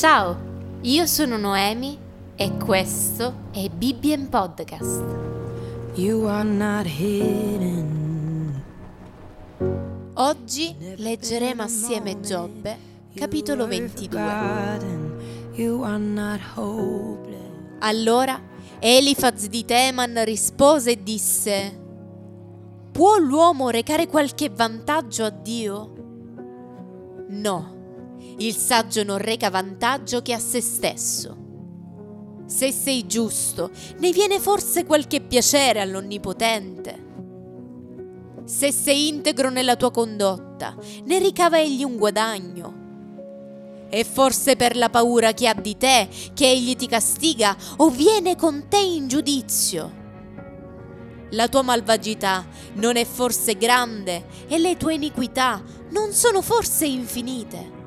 Ciao, io sono Noemi e questo è Bibbien Podcast. Oggi leggeremo assieme Giobbe, capitolo 22. You are not hopeless. Allora Elifaz di Teman rispose e disse: Può l'uomo recare qualche vantaggio a Dio? No, il saggio non reca vantaggio che a se stesso. Se sei giusto, ne viene forse qualche piacere all'Onnipotente. Se sei integro nella tua condotta, ne ricava egli un guadagno. E forse per la paura che ha di te, che egli ti castiga o viene con te in giudizio. La tua malvagità non è forse grande e le tue iniquità non sono forse infinite.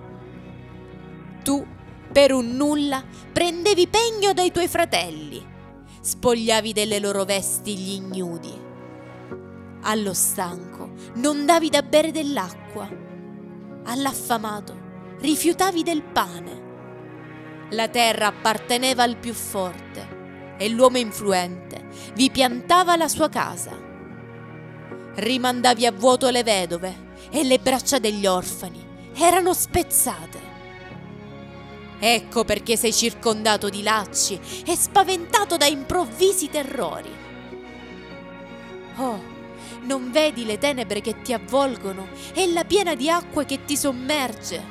Tu, per un nulla, prendevi pegno dai tuoi fratelli, spogliavi delle loro vesti gli ignudi. Allo stanco non davi da bere dell'acqua, all'affamato rifiutavi del pane. La terra apparteneva al più forte e l'uomo influente vi piantava la sua casa. Rimandavi a vuoto le vedove e le braccia degli orfani erano spezzate. Ecco perché sei circondato di lacci e spaventato da improvvisi terrori. Oh, non vedi le tenebre che ti avvolgono e la piena di acque che ti sommerge?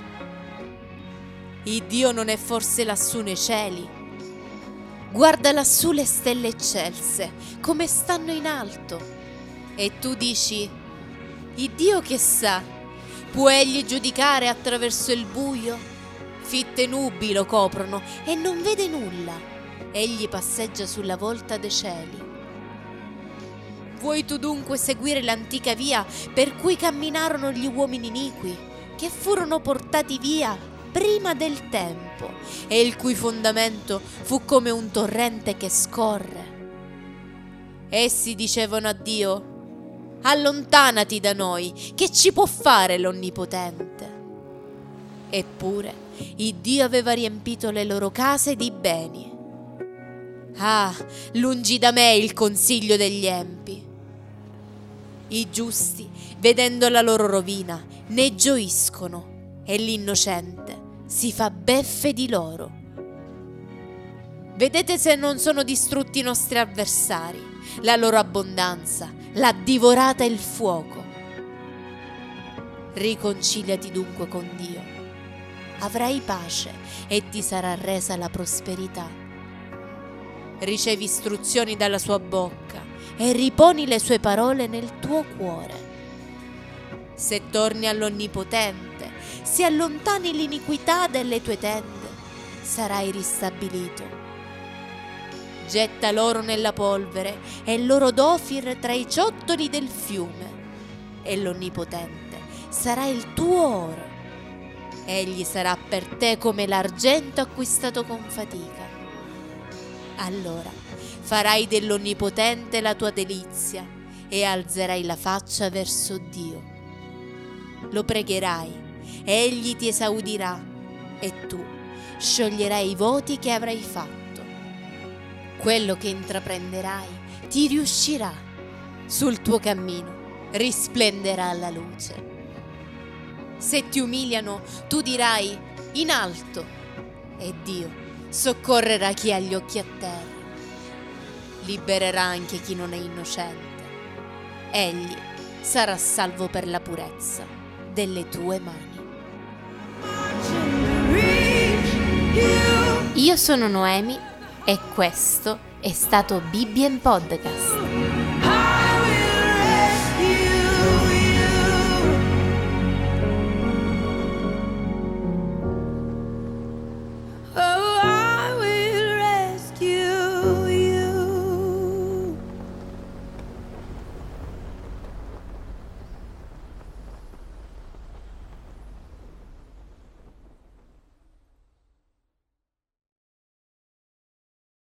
Il Dio non è forse lassù nei cieli? Guarda lassù le stelle eccelse, come stanno in alto. E tu dici, il Dio che sa, può egli giudicare attraverso il buio? Fitte nubi lo coprono e non vede nulla. Egli passeggia sulla volta dei cieli. Vuoi tu dunque seguire l'antica via per cui camminarono gli uomini iniqui, che furono portati via prima del tempo e il cui fondamento fu come un torrente che scorre? Essi dicevano a Dio, allontanati da noi, che ci può fare l'Onnipotente? Eppure il Dio aveva riempito le loro case di beni. Ah, lungi da me il consiglio degli empi. I giusti, vedendo la loro rovina, ne gioiscono e l'innocente si fa beffe di loro. Vedete se non sono distrutti i nostri avversari, la loro abbondanza l'ha divorata il fuoco. Riconciliati dunque con Dio. Avrai pace e ti sarà resa la prosperità. Ricevi istruzioni dalla sua bocca e riponi le sue parole nel tuo cuore. Se torni all'Onnipotente, se allontani l'iniquità delle tue tende, sarai ristabilito. Getta loro nella polvere e loro dofir tra i ciottoli del fiume, e l'Onnipotente sarà il tuo oro. Egli sarà per te come l'argento acquistato con fatica. Allora farai dell'Onnipotente la tua delizia e alzerai la faccia verso Dio. Lo pregherai, egli ti esaudirà e tu scioglierai i voti che avrai fatto. Quello che intraprenderai ti riuscirà. Sul tuo cammino risplenderà la luce. Se ti umiliano, tu dirai in alto e Dio soccorrerà chi ha gli occhi a terra. Libererà anche chi non è innocente. Egli sarà salvo per la purezza delle tue mani. Io sono Noemi e questo è stato Bibbien Podcast.